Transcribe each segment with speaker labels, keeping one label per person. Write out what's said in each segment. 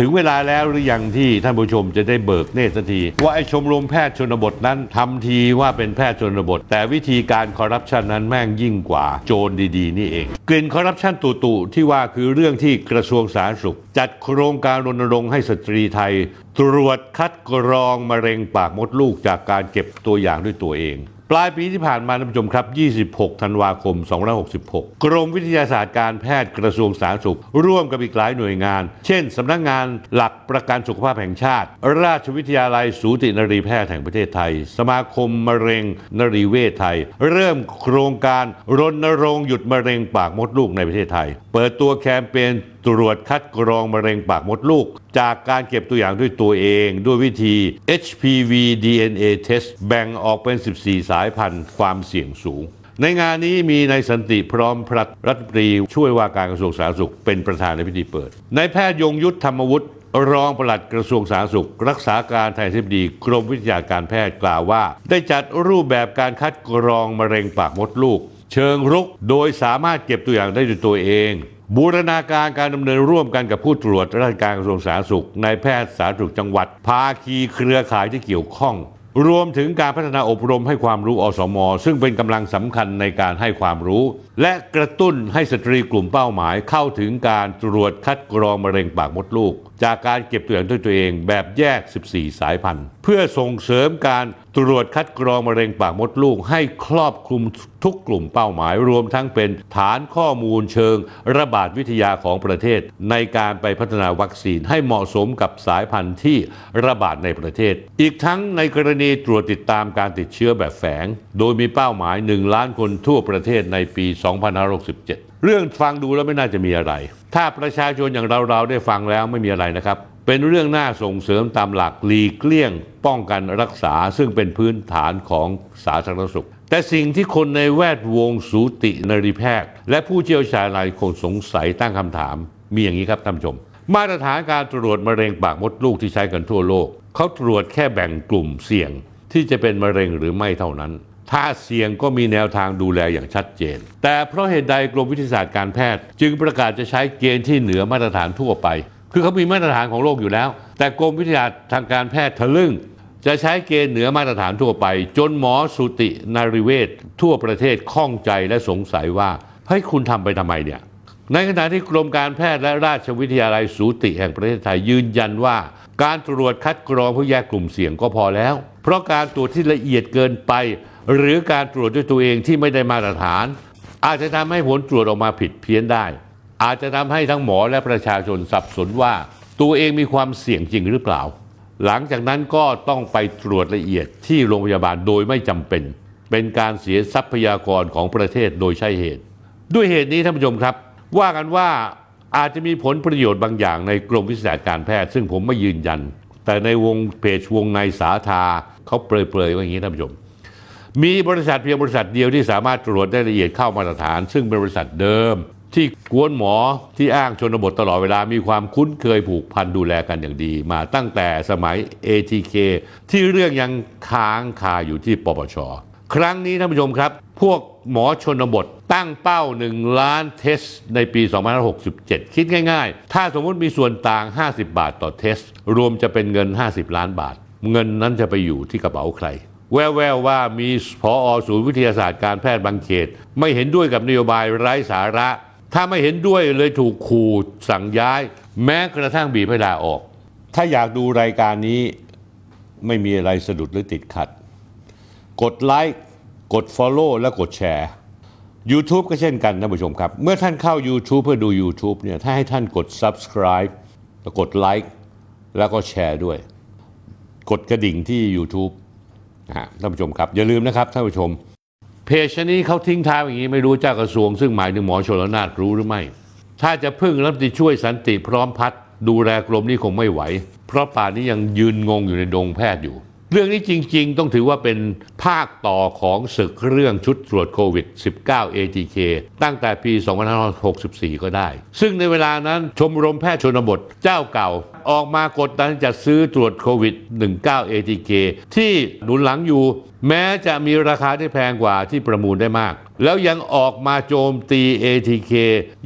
Speaker 1: ถึงเวลาแล้วหรือยังที่ท่านผู้ชมจะได้เบิกเนตรสักที ว่าไอ้ชมรมแพทย์ชนบทนั้นทำทีว่าเป็นแพทย์ชนบท แต่วิธีการคอร์รัปชันนั้นแม่งยิ่งกว่าโจรดีๆ นี่เอง กลิ่นคอร์รัปชันตุๆที่ว่าคือเรื่องที่กระทรวงสาธารณสุข จัดโครงการรณรงค์ให้สตรีไทย ตรวจคัดกรองมะเร็งปากมดลูกจากการเก็บตัวอย่างด้วยตัวเอง ปลายปีที่ผ่านมาท่านผู้ชมครับ 26 ธันวาคม 2566 กรมวิทยาศาสตร์การแพทย์กระทรวงสาธารณสุข ร่วมกับอีกหลายหน่วยงาน เช่น สำนักงานหลักประกันสุขภาพแห่งชาติ ราชวิทยาลัยสูตินรีแพทย์แห่งประเทศไทย สมาคมมะเร็งนรีเวชไทย เริ่มโครงการรณรงค์หยุดมะเร็งปากมดลูกในประเทศไทย เปิดตัวแคมเปญ ตรวจคัดกรองมะเร็งปากมดลูก จากการเก็บตัวอย่างด้วยตัวเองด้วยวิธี HPV DNA test แบ่งออกเป็น 14 สายพันธุ์ความเสี่ยงสูง ในงานนี้มีนายสันติพร้อมพรัตรัฐมนตรีช่วยว่าการกระทรวงสาธารณสุขเป็นประธานในพิธีเปิดนายแพทย์ยงยุทธธรรมวุฒิรองปลัดกระทรวงสาธารณสุข รักษาการแทนทิบดีกรมวิทยาการแพทย์กล่าวว่า ได้จัดรูปแบบการคัดกรองมะเร็งปากมดลูก เชิงรุก โดยสามารถเก็บตัวอย่างได้ด้วยตัวเอง บูรณาการการดำเนินร่วมกันกับผู้ตรวจราชการกระทรวงสาธารณสุขนายแพทย์สาธารณสุขจังหวัด ภาคีเครือข่ายที่เกี่ยวข้อง รวมถึงการพัฒนาอบรมให้ความรู้อสม ซึ่งเป็นกำลังสำคัญในการให้ความรู้ และกระตุ้นให้สตรีกลุ่มเป้าหมายเข้าถึงการตรวจคัดกรองมะเร็งปากมดลูก จากการเก็บตัวอย่างด้วยตัวเองแบบแยก 14 สายพันธุ์ เพื่อส่งเสริมการตรวจคัดกรองมะเร็งปากมดลูก ให้ครอบคลุมทุกกลุ่มเป้าหมาย รวมทั้งเป็นฐานข้อมูลเชิง ระบาดวิทยาของประเทศ ในการไปพัฒนาวัคซีนให้เหมาะสมกับสายพันธุ์ที่ระบาดในประเทศ อีกทั้งในกรณีตรวจติดตามการติดเชื้อแบบแฝง โดยมีเป้าหมาย 1 ล้านคนทั่วประเทศในปี 2567 เรื่องฟังดูแล้วไม่น่าจะมีอะไร ถ้าประชาชนอย่างเราๆได้ฟังแล้วไม่มีอะไรนะครับ เป็นเรื่องน่าส่งเสริมตามหลักหลีกเลี่ยง ป้องกันรักษาซึ่งเป็นพื้นฐานของสาธารณสุข แต่สิ่งที่คนในแวดวงสูตินรีแพทย์ และผู้เชี่ยวชาญหลายคนสงสัยตั้งคำถาม มีอย่างนี้ครับท่านผู้ชม มาตรฐานการตรวจมะเร็งปากมดลูกที่ใช้กันทั่วโลกเขาตรวจแค่แบ่งกลุ่มเสี่ยงที่จะเป็นมะเร็งหรือไม่เท่านั้น ถ้าเสี่ยงก็มีแนวทางดูแลอย่างชัดเจน แต่เพราะเหตุใดกรมวิทยาศาสตร์การแพทย์ จึงประกาศจะใช้เกณฑ์ที่เหนือมาตรฐานทั่วไป คือเขามีมาตรฐานของโลกอยู่แล้ว แต่กรมวิทยาทางการแพทย์ทะลึ่ง จะใช้เกณฑ์เหนือมาตรฐานทั่วไป จนหมอสุตินารีเวชทั่วประเทศข้องใจและสงสัยว่าเฮ้ยคุณทำไปทำไมเนี่ยในขณะที่กรมการแพทย์และราชวิทยาลัยสูติแห่งประเทศไทยยืนยันว่า การตรวจคัดกรองเพื่อแยกกลุ่มเสี่ยงก็พอแล้ว เพราะการตรวจที่ละเอียดเกินไป หรือการตรวจด้วยตัวเองที่ไม่ได้มาตรฐาน อาจจะทำให้ผลตรวจออกมาผิดเพี้ยนได้ อาจจะทำให้ทั้งหมอและประชาชนสับสนว่า ตัวเองมีความเสี่ยงจริงหรือเปล่า หลังจากนั้นก็ต้องไปตรวจละเอียดที่โรงพยาบาลโดยไม่จำเป็น เป็นการเสียทรัพยากรของประเทศโดยใช่เหตุ ด้วยเหตุนี้ท่านผู้ชมครับ ว่ากันว่าอาจจะมีผลประโยชน์บางอย่างในกรมวิทยาศาสตร์การแพทย์ ซึ่งผมไม่ยืนยัน แต่ในวงเพจวงในสาธาเขาเปรยๆว่าอย่างนี้ท่านผู้ชม มีบริษัทเพียงบริษัทเดียวที่สามารถตรวจได้ละเอียดเข้ามาตรฐาน ซึ่งเป็นบริษัทเดิม ที่กวนหมอที่อ้างชนบทตลอดเวลามีความคุ้นเคยผูกพันดูแลกันอย่างดี มาตั้งแต่สมัย ATK ที่เรื่องยังค้างคาอยู่ที่ปปชครั้งนี้ท่านผู้ชมครับ พวก หมอชนบท ตั้งเป้า 1 ล้านเทสในปี 2567 คิดง่ายๆ ถ้าสมมุติมีส่วนต่าง 50 บาทต่อเทส รวมจะเป็นเงิน 50 ล้านบาท เงินนั้นจะไปอยู่ที่กระเป๋าใคร แววๆวว่ามีพออศูนย์วิทยาศาสตร์การแพทย์บางเขต ไม่เห็นด้วยกับนโยบายไร้สาระ ถ้าไม่เห็นด้วยเลยถูกขู่สั่งย้าย แม้กระทั่งบีบให้ลาออก ถ้าอยากดูรายการนี้ไม่มีอะไรสะดุดหรือติดขัด กดไลค์ กด Follow และกดแชร์ YouTube ก็เช่นกันท่านผู้ชมครับ เมื่อท่านเข้า YouTube เพื่อดู YouTube เนี่ยถ้าให้ท่านกด Subscribe แล้วกดไลค์แล้วก็แชร์ด้วย กดกระดิ่งที่ YouTube นะฮะท่านผู้ชมครับ อย่าลืมนะครับท่านผู้ชม เพจนี้เขาทิ้งท้ายอย่างนี้ไม่รู้เจ้ากระทรวง ซึ่งหมายถึงหมอชลนาถรู้หรือไม่ ถ้าจะพึ่งรัฐมนตรีช่วยสันติพร้อมพัฒดูแลกรมนี้คงไม่ไหว เพราะป่านนี้ยังยืนงงอยู่ในดงแพทย์อยู่ เรื่องนี้จริง ๆ ต้องถือว่าเป็นภาคต่อของศึกเรื่องชุดตรวจโควิด 19 ATK ตั้งแต่ปี 2564 ก็ได้ ซึ่งในเวลานั้นชมรมแพทย์ชนบทเจ้าเก่า ออกมากดดันจัดซื้อตรวจโควิด 19 ATK ที่หนุนหลังอยู่ แม้จะมีราคาที่แพงกว่าที่ประมูลได้มาก แล้วยังออกมาโจมตี ATK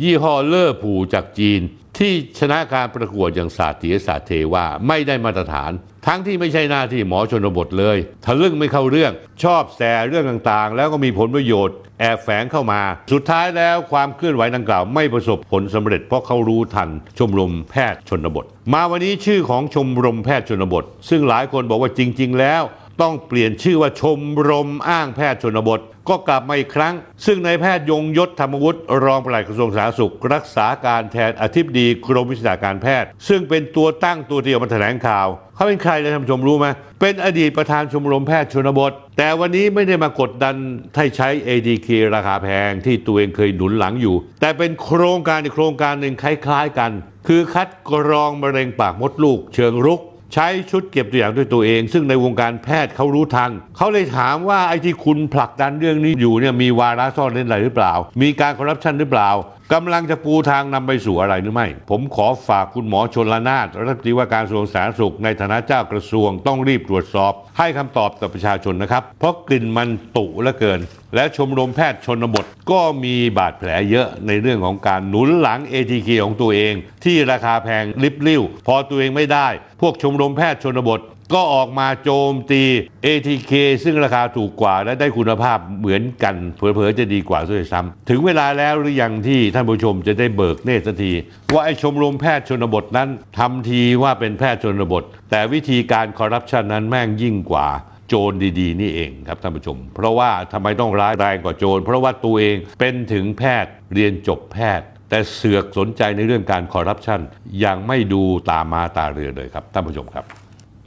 Speaker 1: ยี่ห้อเลอร์ผูจากจีน ที่ชนะการประกวดอย่างศาสตร์ศิลศาสตร์เทว่าไม่ได้มาตรฐาน ทั้งที่ไม่ใช่หน้าที่หมอชนบทเลยทะลึ่งไม่เข้าเรื่องชอบแสเรื่องต่างๆ แล้วก็มีผลประโยชน์ แอบแฝงเข้ามา สุดท้ายแล้วความเคลื่อนไหวดังกล่าวไม่ประสบผลสำเร็จ เพราะเขารู้ทันชมรมแพทย์ชนบท มาวันนี้ชื่อของชมรมแพทย์ชนบท ซึ่งหลายคนบอกว่าจริง ๆ แล้ว ต้องเปลี่ยนชื่อว่าชมรมอ้างแพทย์ชนบท ก็กลับมาอีกครั้ง ซึ่งนายแพทย์ยงยศธรรมวุฒิรองปลัดกระทรวงสาธารณสุข รักษาการแทนอธิบดีกรมวิชาการแพทย์ ซึ่งเป็นตัวตั้งตัวเดียวมาแถลงข่าว เขาเป็นใครเลยท่านผู้ชมรู้ไหมเป็นอดีตประธานชมรมแพทย์ชนบท แต่วันนี้ไม่ได้มากดดันให้ใช้ ADK ราคาแพงที่ตัวเองเคยหนุนหลังอยู่ แต่เป็นโครงการอีกโครงการหนึ่งคล้าย ๆ กัน คือคัดกรองมะเร็งปากมดลูก เชิงรุก ใช้ชุดเก็บตัวอย่างด้วยตัวเอง ซึ่งในวงการแพทย์เขารู้ทันเขาเลยถามว่าไอ้ที่คุณผลักดันเรื่องนี้อยู่เนี่ยมีวาระซ่อนเล่นอะไรหรือเปล่า มีการคอร์รัปชันหรือเปล่า กำลังจะปูทางนำไปสู่อะไรหรือไม่ ผมขอฝากคุณหมอชนละนานรัฐมนตรีว่าการกระทรวงสาธารณสุขในฐานะเจ้ากระทรวงต้องรีบตรวจสอบ ให้คำตอบต่อประชาชนนะครับ เพราะกลิ่นมันตุลือเกิน และชมรมแพทย์ชนบท ก็มีบาดแผลเยอะในเรื่องของการหนุนหลัง ATK ของตัวเอง ที่ราคาแพงลิบลิ่วพอตัวเองไม่ได้ พวกชมรมแพทย์ชนบท ก็ออกมาโจมตี ATK ซึ่งราคาถูกกว่าและได้คุณภาพเหมือนกันเผลอๆจะดีกว่าด้วยซ้ำถึงเวลาแล้วหรือยังที่ท่านผู้ชมจะได้เบิกเนตรสักที ว่าไอ้ชมรมแพทย์ชนบทนั้นทำทีว่าเป็นแพทย์ชนบท แต่วิธีการคอร์รัปชันนั้นแม่งยิ่งกว่าโจรดีๆ นี่เองครับท่านผู้ชม เพราะว่าทำไมต้องร้ายแรงกว่าโจร เพราะว่าตัวเองเป็นถึงแพทย์เรียนจบแพทย์ แต่เสือกสนใจในเรื่องการคอร์รัปชันยังไม่ดูตามมาตาเรือเลยครับท่านผู้ชมครับ